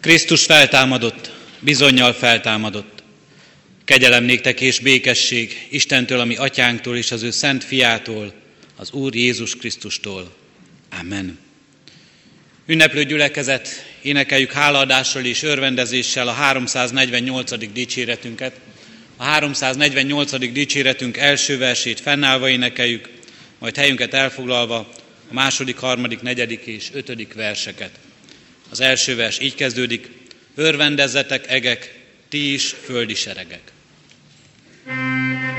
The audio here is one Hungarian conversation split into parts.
Krisztus feltámadott, bizonyal feltámadott. Kegyelem néktek és békesség Istentől, ami atyánktól és az ő szent fiától, az Úr Jézus Krisztustól. Amen. Ünneplő gyülekezet, énekeljük hálaadással és örvendezéssel a 348. dicséretünket. A 348. dicséretünk első versét fennállva énekeljük, majd helyünket elfoglalva a második, harmadik, negyedik és ötödik verseket. Az első vers így kezdődik, örvendezzetek egek, ti is földi seregek. thank you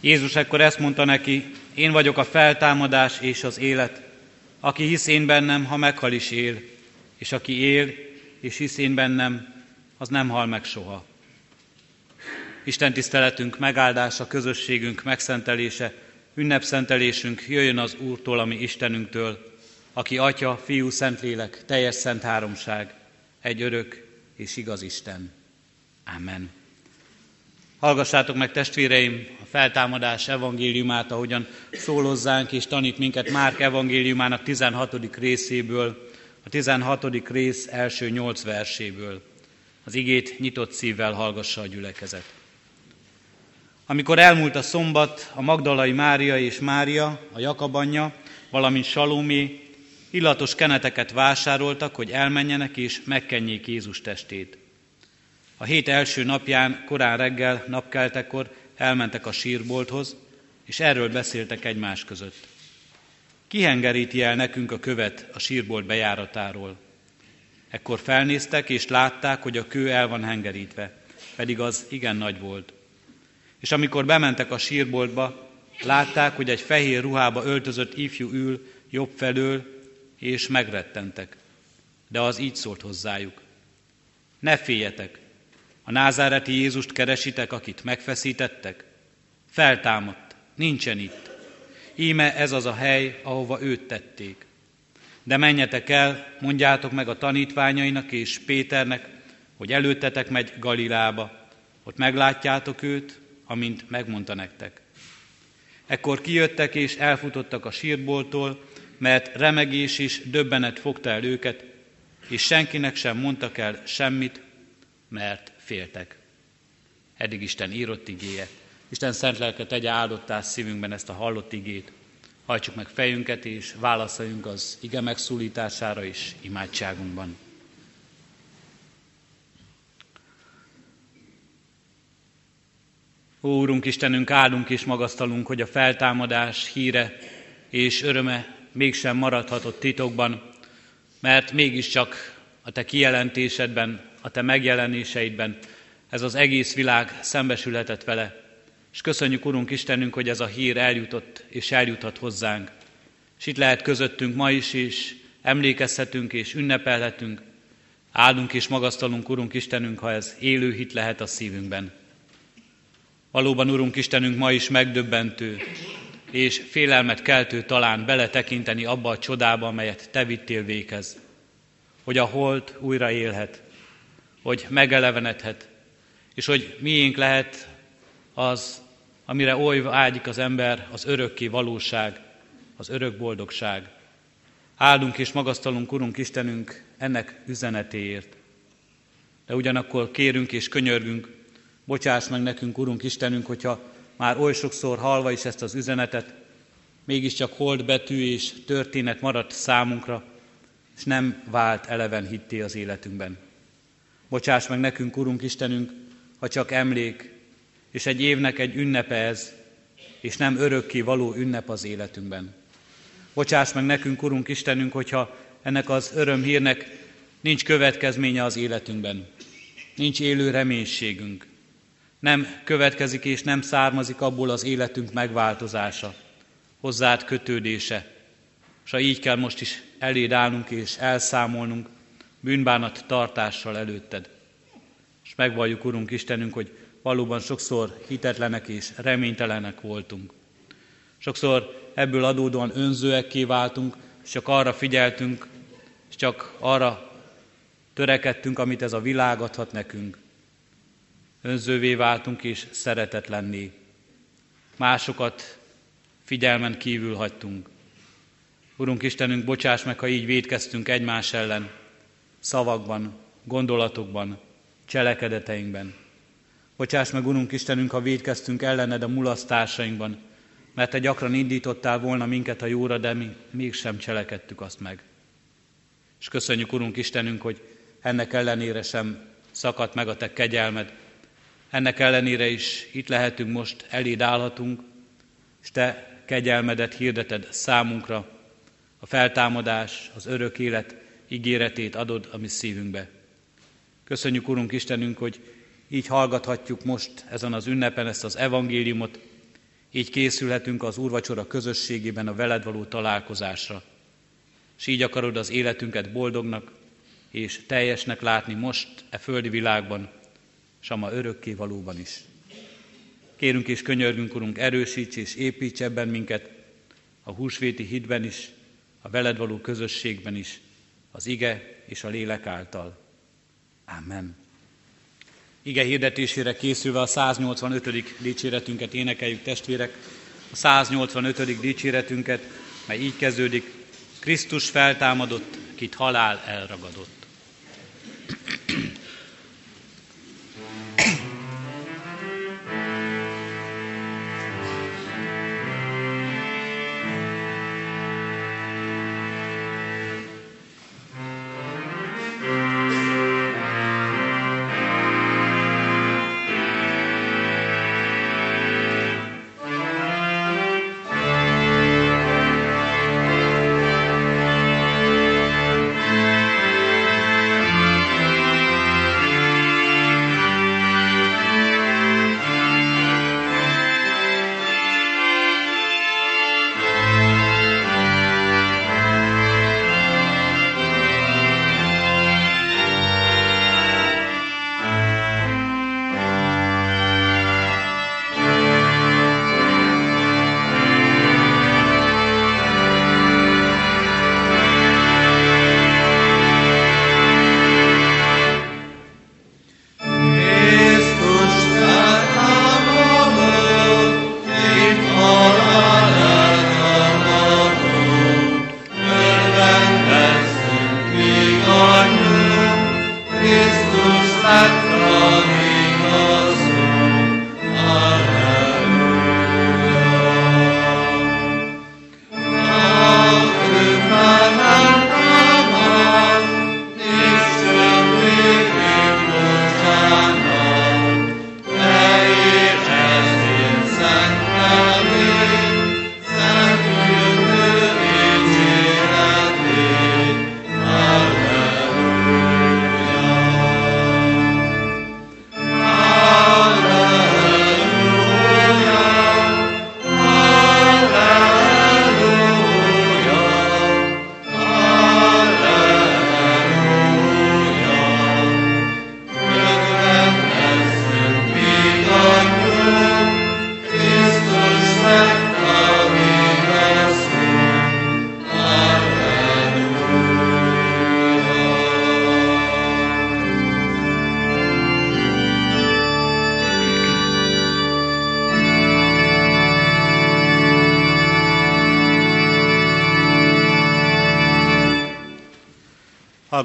Jézus ekkor ezt mondta neki, én vagyok a feltámadás és az élet. Aki hisz én bennem, ha meghal is él, és aki él és hisz én bennem, az nem hal meg soha. Isten tiszteletünk megáldása, közösségünk megszentelése, ünnepszentelésünk jöjjön az Úrtól, ami Istenünktől, aki Atya, Fiú, Szentlélek, teljes szent háromság, egy örök és igaz Isten. Amen. Hallgassátok meg testvéreim feltámadás evangéliumát, ahogyan szólozzánk és tanít minket Márk evangéliumának 16. részéből, a 16. rész első nyolc verséből. Az igét nyitott szívvel hallgassa a gyülekezet. Amikor elmúlt a szombat, a Magdalai Mária és Mária, a Jakab anyja, valamint Salomé illatos keneteket vásároltak, hogy elmenjenek és megkenjék Jézus testét. A hét első napján, korán reggel, napkeltekor elmentek a sírbolthoz, és erről beszéltek egymás között. Kihengeríti el nekünk a követ a sírbolt bejáratáról. Ekkor felnéztek, és látták, hogy a kő el van hengerítve, pedig az igen nagy volt. És amikor bementek a sírboltba, látták, hogy egy fehér ruhába öltözött ifjú ül jobb felől, és megrettentek. De az így szólt hozzájuk. Ne féljetek, a názáreti Jézust keresitek, akit megfeszítettek? Feltámadt, nincsen itt. Íme ez az a hely, ahova őt tették. De menjetek el, mondjátok meg a tanítványainak és Péternek, hogy előttetek megy Galilába. Ott meglátjátok őt, amint megmondta nektek. Ekkor kijöttek és elfutottak a sírboltól, mert remegés és döbbenet fogta el őket, és senkinek sem mondtak el semmit, mert féltek. Eddig Isten írott igéje. Isten szent lelke tegye áldottá szívünkben ezt a hallott igét. Hajtsuk meg fejünket, és válaszoljunk az ige megszólítására is imádságunkban. Ó, Úrunk Istenünk, áldunk és magasztalunk, hogy a feltámadás híre és öröme mégsem maradhatott titokban, mert mégiscsak a Te kijelentésedben, a Te megjelenéseidben ez az egész világ szembesülhetett vele. És köszönjük, Urunk Istenünk, hogy ez a hír eljutott és eljuthat hozzánk. És itt lehet közöttünk ma is, és emlékezhetünk és ünnepelhetünk. Áldunk és magasztalunk, Urunk Istenünk, ha ez élő hit lehet a szívünkben. Valóban, Urunk Istenünk, ma is megdöbbentő, és félelmet keltő talán beletekinteni abba a csodába, amelyet Te vittél véghez. Hogy a hold újra élhet, hogy megelevenedhet, és hogy miénk lehet az, amire oly ágyik az ember, az örökké valóság, az örök boldogság. Áldunk és magasztalunk, Urunk Istenünk, ennek üzenetéért. De ugyanakkor kérünk és könyörgünk, bocsáss meg nekünk, Urunk Istenünk, hogyha már oly sokszor hallva is ezt az üzenetet, mégiscsak hold betű és történet maradt számunkra, és nem vált eleven hitté az életünkben. Bocsáss meg nekünk, Urunk Istenünk, ha csak emlék, és egy évnek egy ünnepe ez, és nem örökké való ünnep az életünkben. Bocsáss meg nekünk, Urunk Istenünk, hogyha ennek az örömhírnek nincs következménye az életünkben, nincs élő reménységünk, nem következik és nem származik abból az életünk megváltozása, hozzád kötődése, és ha így kell most is eléd állnunk és elszámolnunk bűnbánat tartással előtted. És megvalljuk, Urunk Istenünk, hogy valóban sokszor hitetlenek és reménytelenek voltunk. Sokszor ebből adódóan önzőekké váltunk, és csak arra figyeltünk, és csak arra törekedtünk, amit ez a világ adhat nekünk. Önzővé váltunk és szeretetlenné. Másokat figyelmen kívül hagytunk. Urunk Istenünk, bocsáss meg, ha így védkeztünk egymás ellen, szavakban, gondolatokban, cselekedeteinkben. Bocsáss meg, Urunk Istenünk, ha védkeztünk ellened a mulasztásainkban, mert Te gyakran indítottál volna minket a jóra, de mi mégsem cselekedtük azt meg. És köszönjük, Urunk Istenünk, hogy ennek ellenére sem szakadt meg a Te kegyelmed. Ennek ellenére is itt lehetünk most, eléd állhatunk, és Te kegyelmedet hirdeted számunkra, a feltámadás, az örök élet ígéretét adod a mi szívünkbe. Köszönjük, Urunk Istenünk, hogy így hallgathatjuk most ezen az ünnepen ezt az evangéliumot, Így készülhetünk az úrvacsora közösségében a veled való találkozásra. És így akarod az életünket boldognak és teljesnek látni most e földi világban, és a ma örökké valóban is. Kérünk és könyörgünk, Urunk, erősíts és építs ebben minket, a húsvéti hitben is, a veled való közösségben is, az ige és a lélek által. Amen. Ige hirdetésére készülve a 185. dicséretünket énekeljük testvérek, a 185. dicséretünket, mely így kezdődik, Krisztus feltámadott, kit halál elragadott.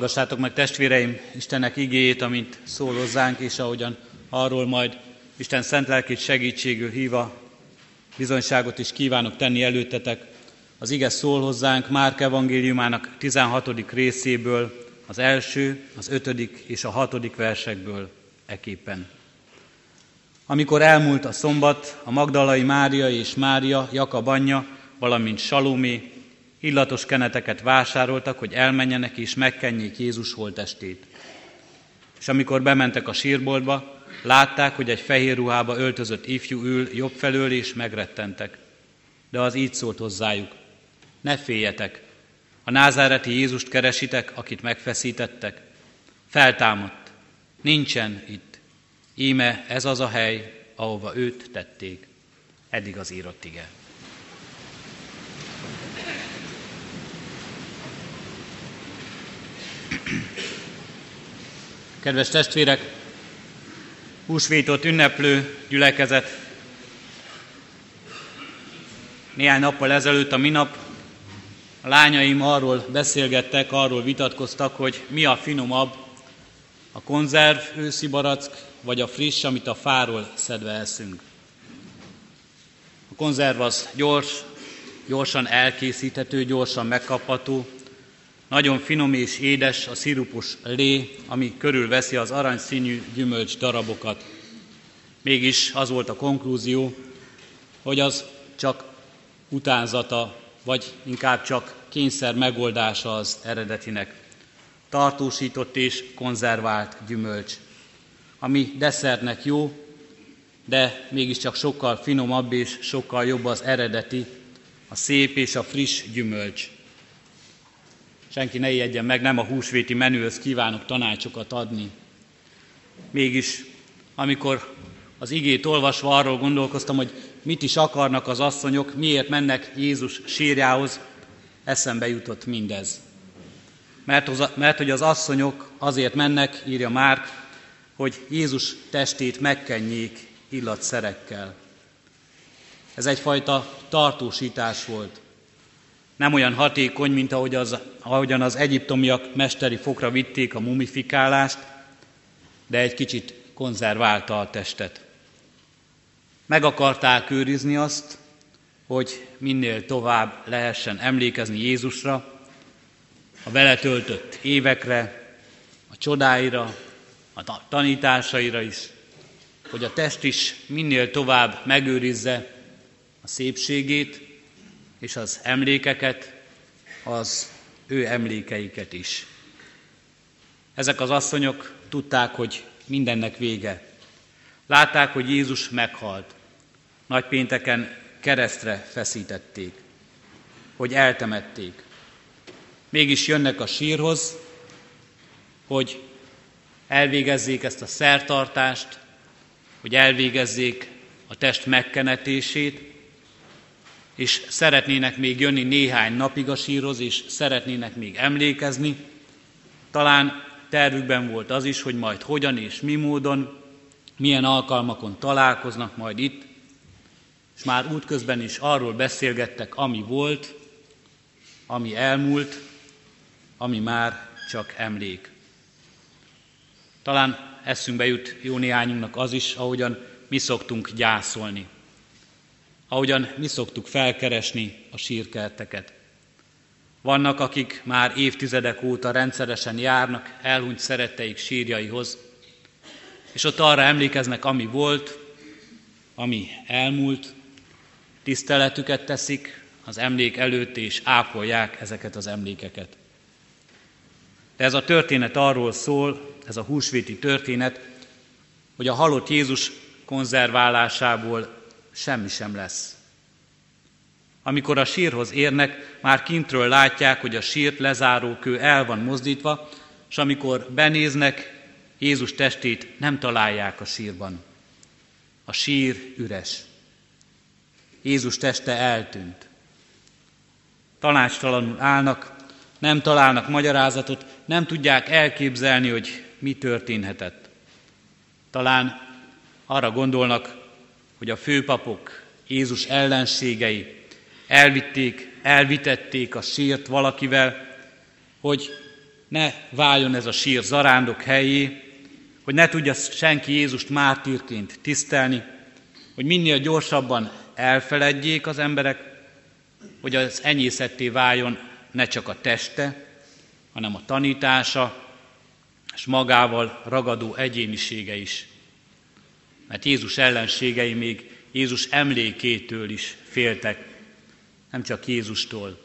Hallgassátok meg testvéreim Istennek igéjét, amint szól hozzánk, és ahogyan arról majd Isten szent lelkét segítségül híva bizonyságot is kívánok tenni előttetek. Az ige szól hozzánk Márk evangéliumának 16. részéből, az első, az ötödik és a hatodik versekből eképpen. Amikor elmúlt a szombat, a Magdalai Mária és Mária, Jakab anyja, valamint Salomé illatos keneteket vásároltak, hogy elmenjenek és megkenjék Jézus holtestét. És amikor bementek a sírboltba, látták, hogy egy fehér ruhába öltözött ifjú ül jobb felől, és megrettentek. De az így szólt hozzájuk, ne féljetek, a názáreti Jézust keresitek, akit megfeszítettek. Feltámadt, nincsen itt. Íme ez az a hely, ahova őt tették. Eddig az írott ige. Kedves testvérek, húsvétot ünneplő gyülekezet, néhány nappal ezelőtt a minap a lányaim arról beszélgettek, arról vitatkoztak, hogy mi a finomabb, a konzerv, őszi barack, vagy a friss, amit a fáról szedve eszünk. A konzerv az gyors, gyorsan elkészíthető, gyorsan megkapható, nagyon finom és édes a szirupos lé, ami körülveszi az aranyszínű gyümölcs darabokat. Mégis az volt a konklúzió, hogy az csak utánzata, vagy inkább csak kényszer megoldása az eredetinek. Tartósított és konzervált gyümölcs, ami desszertnek jó, de mégiscsak sokkal finomabb és sokkal jobb az eredeti, a szép és a friss gyümölcs. Senki ne ijedjen meg, nem a húsvéti menühöz kívánok tanácsokat adni. Mégis, amikor az igét olvasva arról gondolkoztam, hogy mit is akarnak az asszonyok, miért mennek Jézus sírjához, eszembe jutott mindez. Mert, az, mert hogy az asszonyok azért mennek, írja Márk, hogy Jézus testét megkenjék illatszerekkel. Ez egyfajta tartósítás volt. Nem olyan hatékony, mint ahogy az, ahogyan az egyiptomiak mesteri fokra vitték a mumifikálást, de egy kicsit konzerválta a testet. Meg akarták őrizni azt, hogy minél tovább lehessen emlékezni Jézusra, a vele töltött évekre, a csodáira, a tanításaira is, hogy a test is minél tovább megőrizze a szépségét és az emlékeket, az ő emlékeiket is. Ezek az asszonyok tudták, hogy mindennek vége. Látták, hogy Jézus meghalt. Nagypénteken keresztre feszítették, hogy eltemették. Mégis jönnek a sírhoz, hogy elvégezzék ezt a szertartást, hogy elvégezzék a test megkenetését, és szeretnének még jönni néhány napig a sírhoz, és szeretnének még emlékezni. Talán tervükben volt az is, hogy majd hogyan és mi módon, milyen alkalmakon találkoznak majd itt, és már útközben is arról beszélgettek, ami volt, ami elmúlt, ami már csak emlék. Talán eszünkbe jut jó néhányunknak az is, ahogyan mi szoktunk gyászolni. Ahogyan mi szoktuk felkeresni a sírkerteket. Vannak, akik már évtizedek óta rendszeresen járnak elhunyt szeretteik sírjaihoz, és ott arra emlékeznek, ami volt, ami elmúlt, tiszteletüket teszik az emlék előtt, és ápolják ezeket az emlékeket. De ez a történet arról szól, ez a húsvéti történet, hogy a halott Jézus konzerválásából semmi sem lesz. Amikor a sírhoz érnek, már kintről látják, hogy a sírt lezáró kő el van mozdítva, és amikor benéznek, Jézus testét nem találják a sírban. A sír üres. Jézus teste eltűnt. Tanácstalanul állnak, nem találnak magyarázatot, nem tudják elképzelni, hogy mi történhetett. Talán arra gondolnak, hogy a főpapok, Jézus ellenségei elvitték, elvitették a sírt valakivel, hogy ne váljon ez a sír zarándok helyé, hogy ne tudja senki Jézust mártírként tisztelni, hogy minél gyorsabban elfeledjék az emberek, hogy az enyészetté váljon ne csak a teste, hanem a tanítása, és magával ragadó egyénisége is. Mert Jézus ellenségei még Jézus emlékétől is féltek, nem csak Jézustól.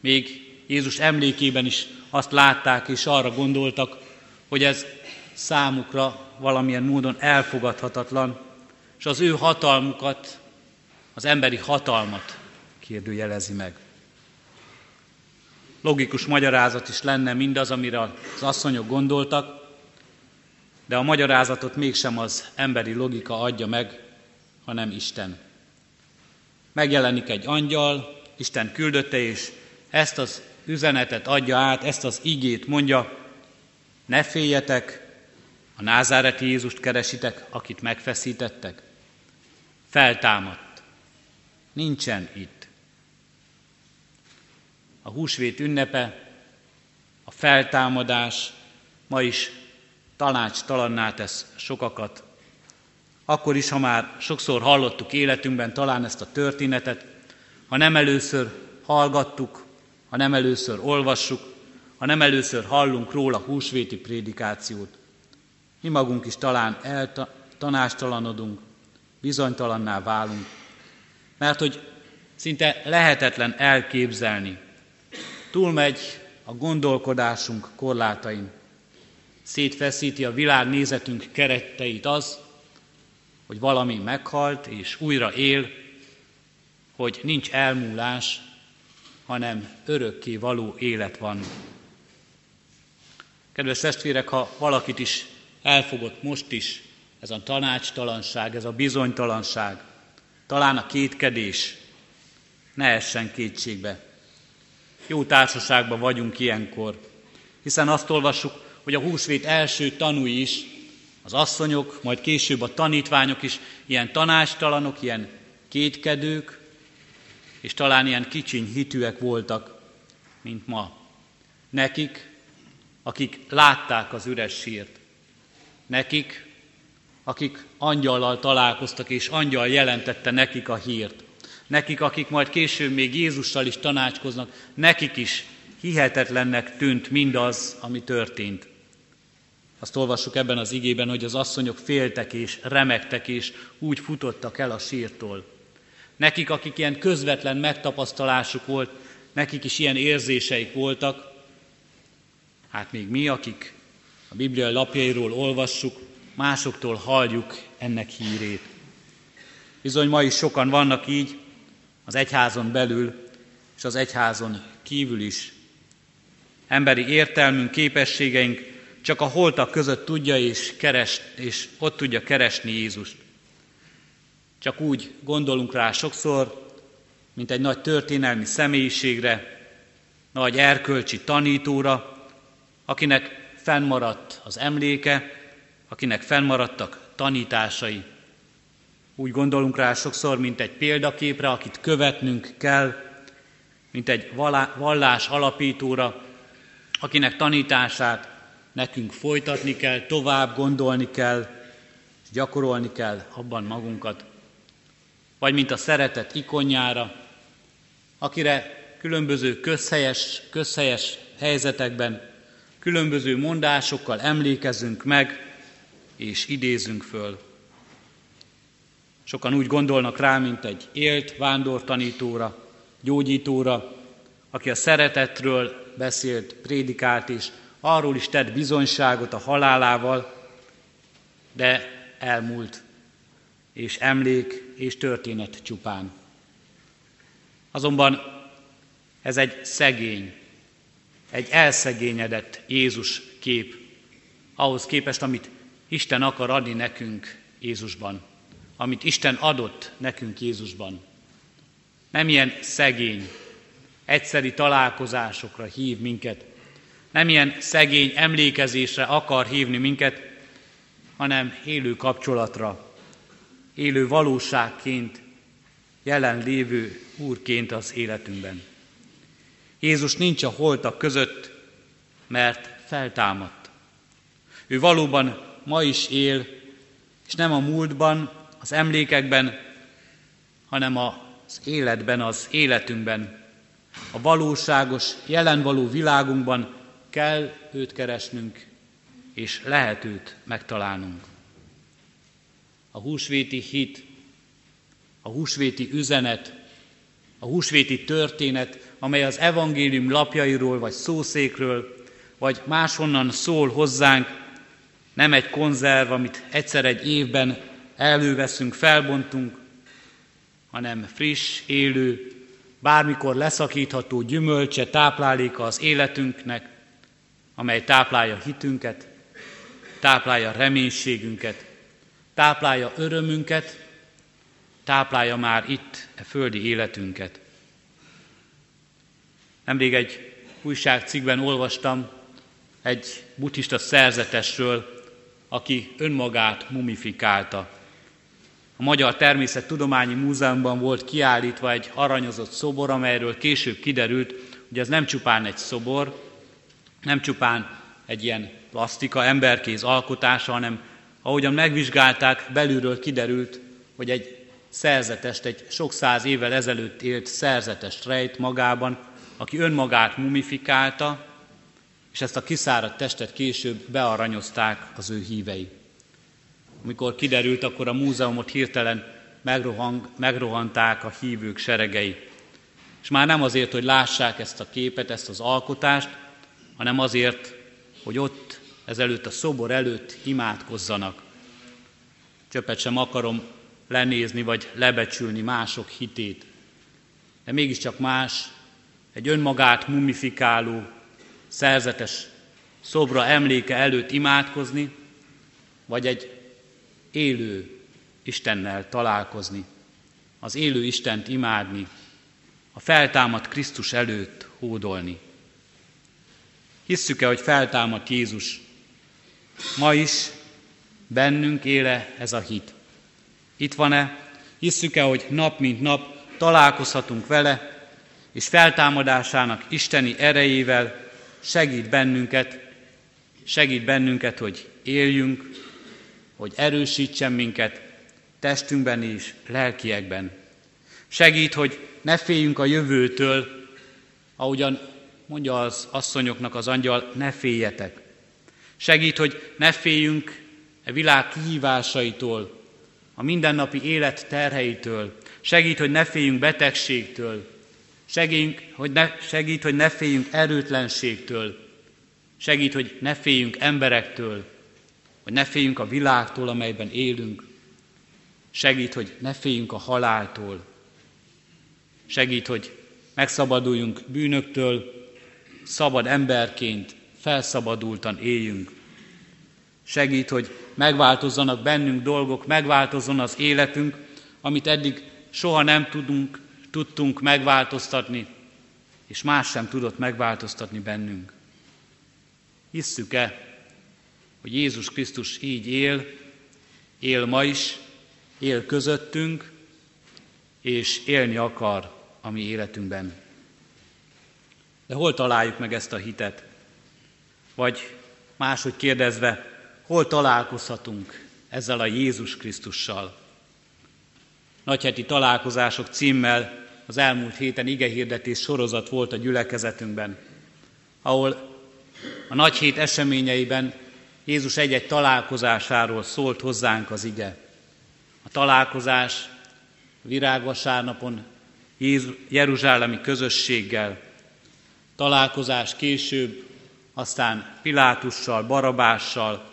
Még Jézus emlékében is azt látták és arra gondoltak, hogy ez számukra valamilyen módon elfogadhatatlan, és az ő hatalmukat, az emberi hatalmat kérdőjelezi meg logikus magyarázat is lenne mindaz, amire az asszonyok gondoltak, de a magyarázatot mégsem az emberi logika adja meg, hanem Isten. Megjelenik egy angyal, Isten küldötte, és ezt az üzenetet adja át, ezt az igét mondja, ne féljetek, a názáreti Jézust keresitek, akit megfeszítettek. Feltámadt. Nincsen itt a húsvét ünnepe, a feltámadás ma is tanácstalanná tesz sokakat. Akkor is, ha már sokszor hallottuk életünkben talán ezt a történetet, ha nem először hallgattuk, ha nem először olvassuk, ha nem először hallunk róla húsvéti prédikációt. Mi magunk is talán eltanástalanodunk, bizonytalanná válunk, mert hogy szinte lehetetlen elképzelni, túlmegy a gondolkodásunk korlátain. Szétfeszíti a világnézetünk kereteit az, hogy valami meghalt és újra él, hogy nincs elmúlás, hanem örökké való élet van. Kedves testvérek, ha valakit is elfogott most is ez a tanácstalanság, ez a bizonytalanság, talán a kétkedés, ne essen kétségbe. Jó társaságban vagyunk ilyenkor, hiszen azt olvassuk, hogy a húsvét első tanúi is, az asszonyok, majd később a tanítványok is ilyen tanástalanok, ilyen kétkedők, és talán ilyen kicsiny hitűek voltak, mint ma. Nekik, akik látták az üres sírt. Nekik, akik angyallal találkoztak, és angyal jelentette nekik a hírt. Nekik, akik majd később még Jézussal is tanácskoznak, nekik is hihetetlennek tűnt mindaz, ami történt. Azt olvassuk ebben az igében, hogy az asszonyok féltek és remektek és úgy futottak el a sírtól. Nekik, akik ilyen közvetlen megtapasztalásuk volt, nekik is ilyen érzéseik voltak, hát még mi, akik a Biblia lapjairól olvassuk, másoktól halljuk ennek hírét. Bizony ma is sokan vannak így, az egyházon belül, és az egyházon kívül is. Emberi értelmünk, képességeink csak a holtak között tudja és, keres, és ott tudja keresni Jézust. Csak úgy gondolunk rá sokszor, mint egy nagy történelmi személyiségre, nagy erkölcsi tanítóra, akinek fennmaradt az emléke, akinek fennmaradtak tanításai. Úgy gondolunk rá sokszor, mint egy példaképre, akit követnünk kell, mint egy vallás alapítóra, akinek tanítását nekünk folytatni kell, tovább gondolni kell, és gyakorolni kell abban magunkat. Vagy mint a szeretet ikonjára, akire különböző közhelyes, közhelyes helyzetekben, különböző mondásokkal emlékezünk meg, és idézünk föl. Sokan úgy gondolnak rá, mint egy élt vándortanítóra, gyógyítóra, aki a szeretetről beszélt, prédikált, és arról is tett bizonyságot a halálával, de elmúlt, és emlék és történet csupán. Azonban ez egy szegény, egy elszegényedett Jézus kép, ahhoz képest, amit Isten akar adni nekünk Jézusban, amit Isten adott nekünk Jézusban. Nem ilyen szegény, egyszeri találkozásokra hív minket, nem ilyen szegény emlékezésre akar hívni minket, hanem élő kapcsolatra, élő valóságként, jelen lévő Úrként az életünkben. Jézus nincs a holtak között, mert feltámadt. Ő valóban ma is él, és nem a múltban, az emlékekben, hanem az életben, az életünkben, a valóságos, jelen való világunkban kell őt keresnünk, és lehet őt megtalálnunk. A húsvéti hit, a húsvéti üzenet, a húsvéti történet, amely az evangélium lapjairól, vagy szószékről, vagy máshonnan szól hozzánk, nem egy konzerv, amit egyszer egy évben előveszünk, felbontunk, hanem friss, élő, bármikor leszakítható gyümölcse, tápláléka az életünknek, amely táplálja hitünket, táplálja reménységünket, táplálja örömünket, táplálja már itt a e földi életünket. Nemrég egy újságcikkben olvastam egy buddhista szerzetesről, aki önmagát mumifikálta. A Magyar Természettudományi Múzeumban volt kiállítva egy aranyozott szobor, amelyről később kiderült, hogy ez nem csupán egy szobor, nem csupán egy ilyen plastika, emberkéz alkotása, hanem ahogyan megvizsgálták, belülről kiderült, hogy egy szerzetest, egy sok száz évvel ezelőtt élt szerzetest rejt magában, aki önmagát mumifikálta, és ezt a kiszáradt testet később bearanyozták az ő hívei. Amikor kiderült, akkor a múzeumot hirtelen megrohang, megrohanták a hívők seregei. És már nem azért, hogy lássák ezt a képet, ezt az alkotást, hanem azért, hogy ott ezelőtt a szobor előtt imádkozzanak. Csöppet sem akarom lenézni vagy lebecsülni mások hitét. De mégiscsak más egy önmagát mumifikáló, szerzetes szobra emléke előtt imádkozni, vagy egy élő Istennel találkozni, az élő Istent imádni, a feltámadt Krisztus előtt hódolni. Hisszük-e, hogy feltámadt Jézus? Ma is bennünk éle ez a hit. Itt van-e? Hisszük-e, hogy nap mint nap találkozhatunk vele, és feltámadásának isteni erejével segít bennünket, segít bennünket, hogy éljünk, hogy erősítsen minket testünkben és lelkiekben. Segít, hogy ne féljünk a jövőtől, ahogyan mondja az asszonyoknak az angyal, ne féljetek. Segít, hogy ne féljünk a e világ kihívásaitól, a mindennapi élet terheitől. Segít, hogy ne féljünk betegségtől. Segít, hogy ne, segít, hogy ne féljünk erőtlenségtől. Segít, hogy ne féljünk emberektől, hogy ne féljünk a világtól, amelyben élünk. Segít, hogy ne féljünk a haláltól. Segít, hogy megszabaduljunk bűnöktől, szabad emberként, felszabadultan éljünk. Segít, hogy megváltozzanak bennünk dolgok, megváltozzon az életünk, amit eddig soha nem tudunk, tudtunk megváltoztatni, és más sem tudott megváltoztatni bennünk. Hisszük-e, hogy Jézus Krisztus így él, él ma is, él közöttünk, és élni akar a mi életünkben. De hol találjuk meg ezt a hitet? Vagy máshogy kérdezve, hol találkozhatunk ezzel a Jézus Krisztussal? Nagyheti találkozások címmel az elmúlt héten igehirdetés sorozat volt a gyülekezetünkben, ahol a nagy hét eseményeiben Jézus egy-egy találkozásáról szólt hozzánk az ige. A találkozás virágvasárnapon Jeruzsálemi közösséggel, találkozás később, aztán Pilátussal, Barabással,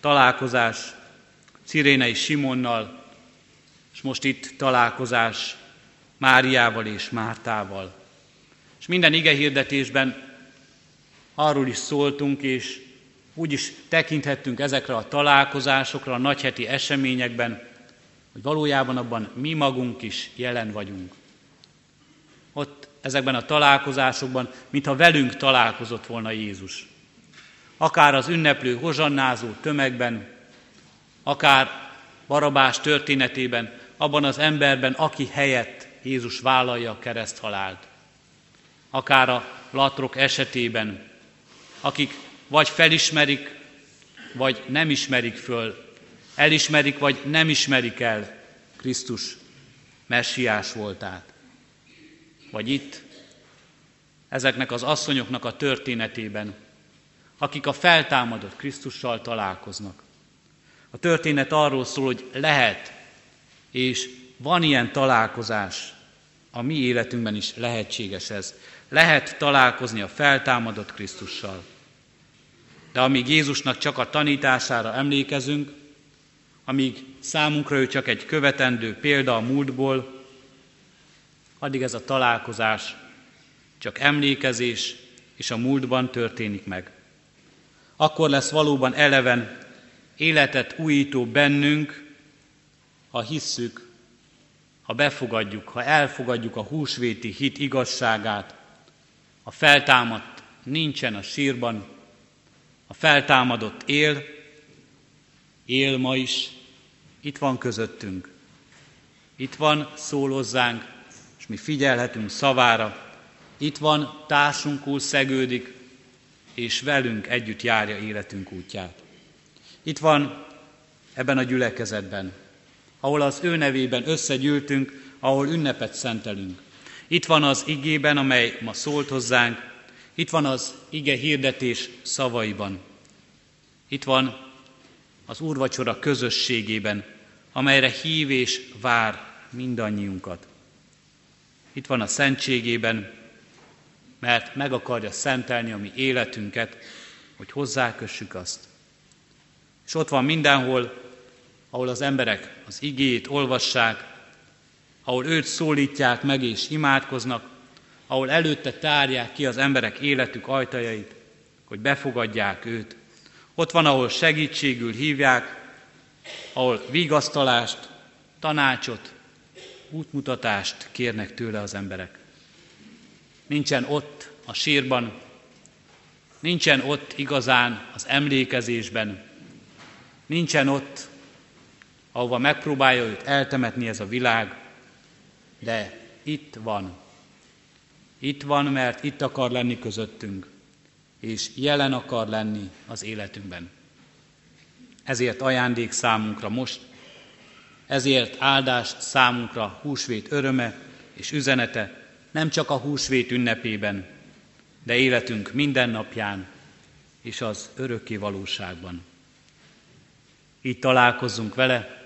találkozás Cirénei Simonnal, és most itt találkozás Máriával és Mártával. És minden ige hirdetésben arról is szóltunk, és úgy is tekinthettünk ezekre a találkozásokra, a nagyheti eseményekben, hogy valójában abban mi magunk is jelen vagyunk. Ezekben a találkozásokban, mintha velünk találkozott volna Jézus. Akár az ünneplő hozsannázó tömegben, akár Barabás történetében, abban az emberben, aki helyett Jézus vállalja a kereszthalált. Akár a latrok esetében, akik vagy felismerik, vagy nem ismerik föl, elismerik, vagy nem ismerik el Krisztus messiás voltát vagy itt, ezeknek az asszonyoknak a történetében, akik a feltámadott Krisztussal találkoznak. A történet arról szól, hogy lehet, és van ilyen találkozás, a mi életünkben is lehetséges ez. Lehet találkozni a feltámadott Krisztussal. De amíg Jézusnak csak a tanítására emlékezünk, amíg számunkra ő csak egy követendő példa a múltból, addig ez a találkozás csak emlékezés és a múltban történik meg. Akkor lesz valóban eleven életet újító bennünk, ha hisszük, ha befogadjuk, ha elfogadjuk a húsvéti hit igazságát, a feltámadt nincsen a sírban, a feltámadott él, él ma is, itt van közöttünk. Itt van, és mi figyelhetünk szavára. Itt van, társunkul szegődik, és velünk együtt járja életünk útját. Itt van ebben a gyülekezetben, ahol az ő nevében összegyűltünk, ahol ünnepet szentelünk. Itt van az igében, amely ma szólt hozzánk, itt van az ige hirdetés szavaiban. Itt van az úrvacsora közösségében, amelyre hív és vár mindannyiunkat. Itt van a szentségében, mert meg akarja szentelni a mi életünket, hogy hozzákössük azt. És ott van mindenhol ahol az emberek az igét olvassák, ahol őt szólítják meg és imádkoznak, ahol előtte tárják ki az emberek életük ajtajait, hogy befogadják őt. Ott van, ahol segítségül hívják, ahol vigasztalást, tanácsot, útmutatást kérnek tőle az emberek. Nincsen ott a sírban, nincsen ott igazán az emlékezésben, nincsen ott, ahova megpróbálja őt eltemetni ez a világ, de itt van. Itt van, mert itt akar lenni közöttünk, és jelen akar lenni az életünkben. Ezért ajándék számunkra most, ezért áldást számunkra húsvét öröme és üzenete, nem csak a húsvét ünnepében, de életünk minden napján és az örökké valóságban. Így találkozzunk vele,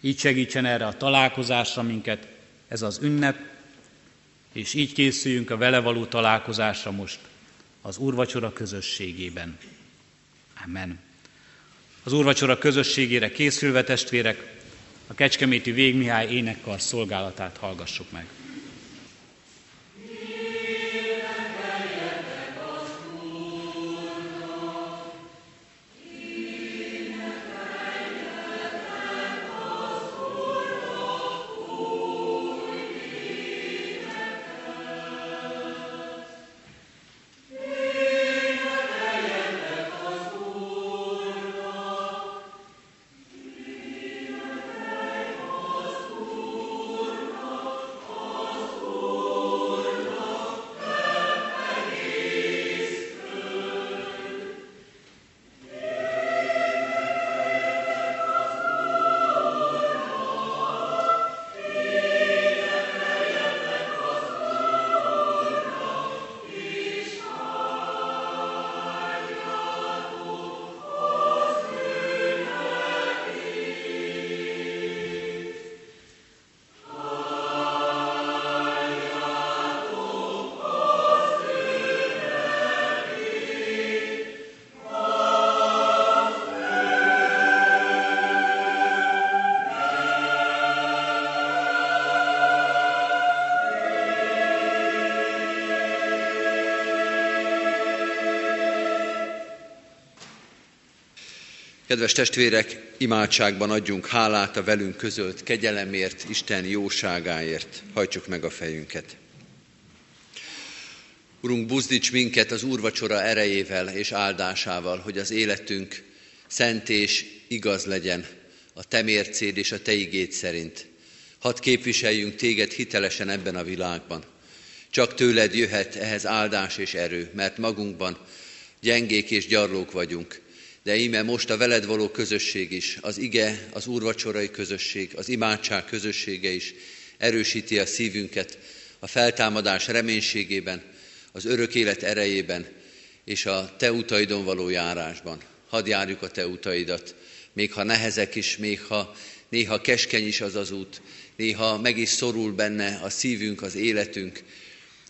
így segítsen erre a találkozásra minket ez az ünnep, és így készüljünk a vele való találkozásra most az úrvacsora közösségében. Amen. Az úrvacsora közösségére készülve testvérek, a Kecskeméti Végmihály énekkar szolgálatát hallgassuk meg. Kedves testvérek, imádságban adjunk hálát a velünk közölt kegyelemért, Isten jóságáért. Hajtsuk meg a fejünket. Urunk, buzdíts minket az úrvacsora erejével és áldásával, hogy az életünk szent és igaz legyen a Te mércéd és a Te igéd szerint. Hadd képviseljünk Téged hitelesen ebben a világban. Csak tőled jöhet ehhez áldás és erő, mert magunkban gyengék és gyarlók vagyunk, de íme most a veled való közösség is, az ige, az úrvacsorai közösség, az imádság közössége is erősíti a szívünket a feltámadás reménységében, az örök élet erejében és a te utaidon való járásban. Hadd járjuk a te utaidat, még ha nehezek is, még ha néha keskeny is az az út, néha meg is szorul benne a szívünk, az életünk,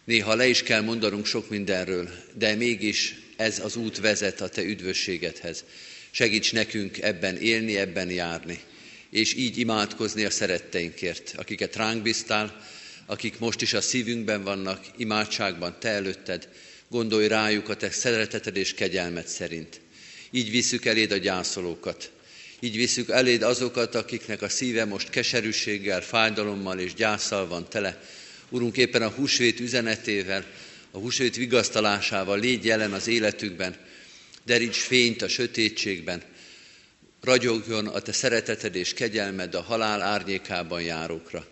néha le is kell mondanunk sok mindenről, de mégis ez az út vezet a Te üdvösségedhez. Segíts nekünk ebben élni, ebben járni, és így imádkozni a szeretteinkért, akiket ránk bíztál, akik most is a szívünkben vannak, imádságban Te előtted, gondolj rájuk a Te szereteted és kegyelmet szerint. Így visszük eléd a gyászolókat, így visszük eléd azokat, akiknek a szíve most keserűséggel, fájdalommal és gyászsal van tele. Urunk, éppen a húsvét üzenetével, a húsvét vigasztalásával légy jelen az életükben, deríts fényt a sötétségben, ragyogjon a te szereteted és kegyelmed a halál árnyékában járókra.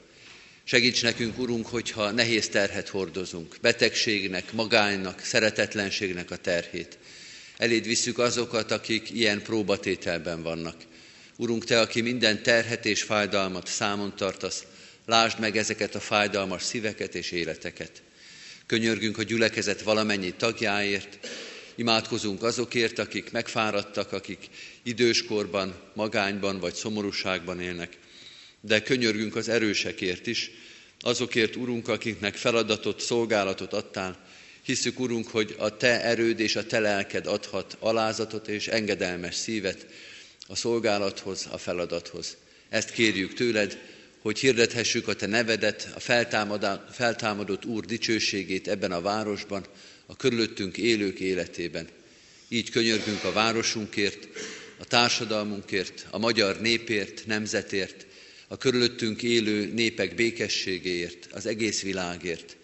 Segíts nekünk, Urunk, hogyha nehéz terhet hordozunk, betegségnek, magánynak, szeretetlenségnek a terhét. Eléd visszük azokat, akik ilyen próbatételben vannak. Urunk, Te, aki minden terhet és fájdalmat számon tartasz, lásd meg ezeket a fájdalmas szíveket és életeket. Könyörgünk a gyülekezet valamennyi tagjáért, imádkozunk azokért, akik megfáradtak, akik időskorban, magányban vagy szomorúságban élnek, de könyörgünk az erősekért is, azokért, Urunk, akiknek feladatot, szolgálatot adtál, hiszük, Urunk, hogy a Te erőd és a Te lelked adhat alázatot és engedelmes szívet a szolgálathoz, a feladathoz. Ezt kérjük tőled, hogy hirdethessük a te nevedet, a feltámadott Úr dicsőségét ebben a városban, a körülöttünk élők életében. Így könyörgünk a városunkért, a társadalmunkért, a magyar népért, nemzetért, a körülöttünk élő népek békességéért, az egész világért.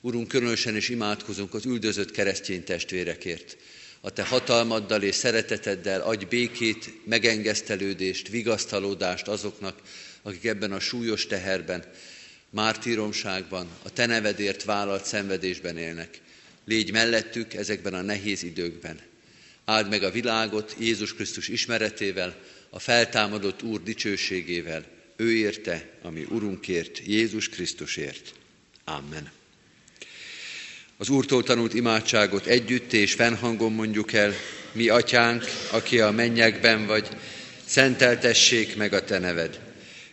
Urunk, különösen is imádkozunk az üldözött keresztény testvérekért. A Te hatalmaddal és szereteteddel adj békét, megengesztelődést, vigasztalódást azoknak, akik ebben a súlyos teherben, mártíromságban, a Te nevedért vállalt szenvedésben élnek. Légy mellettük ezekben a nehéz időkben. Áld meg a világot Jézus Krisztus ismeretével, a feltámadott Úr dicsőségével, ő érte, ami Urunkért, Jézus Krisztusért. Amen. Az Úrtól tanult imádságot együtt és fennhangon mondjuk el, mi atyánk, aki a mennyekben vagy, szenteltessék meg a te neved.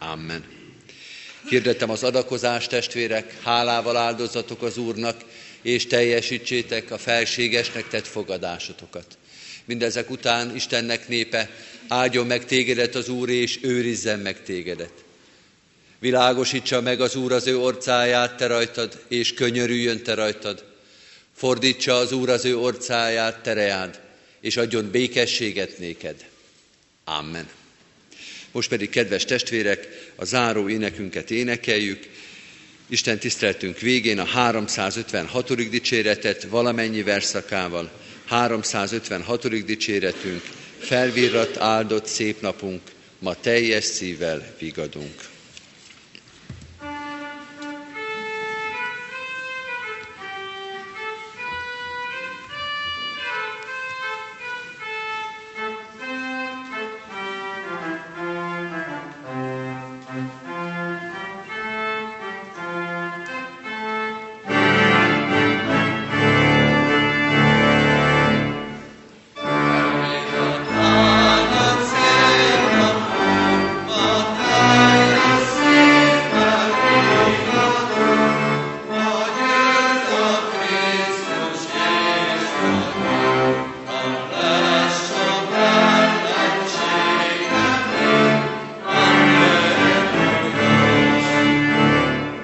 Amen. Hirdettem az adakozást, testvérek, hálával áldozatok az Úrnak, és teljesítsétek a felségesnek tett fogadásotokat. Mindezek után Istennek népe, áldjon meg tégedet az Úr, és őrizzen meg tégedet. Világosítsa meg az Úr az ő orcáját te rajtad, és könyörüljön te rajtad. Fordítsa az Úr az ő orcáját, tereád, és adjon békességet néked. Amen. Most pedig, kedves testvérek, a záró énekünket énekeljük. Isten tiszteltünk végén a 356. dicséretet valamennyi verszakával. 356. dicséretünk, felvirrat áldott szép napunk, ma teljes szívvel vigadunk.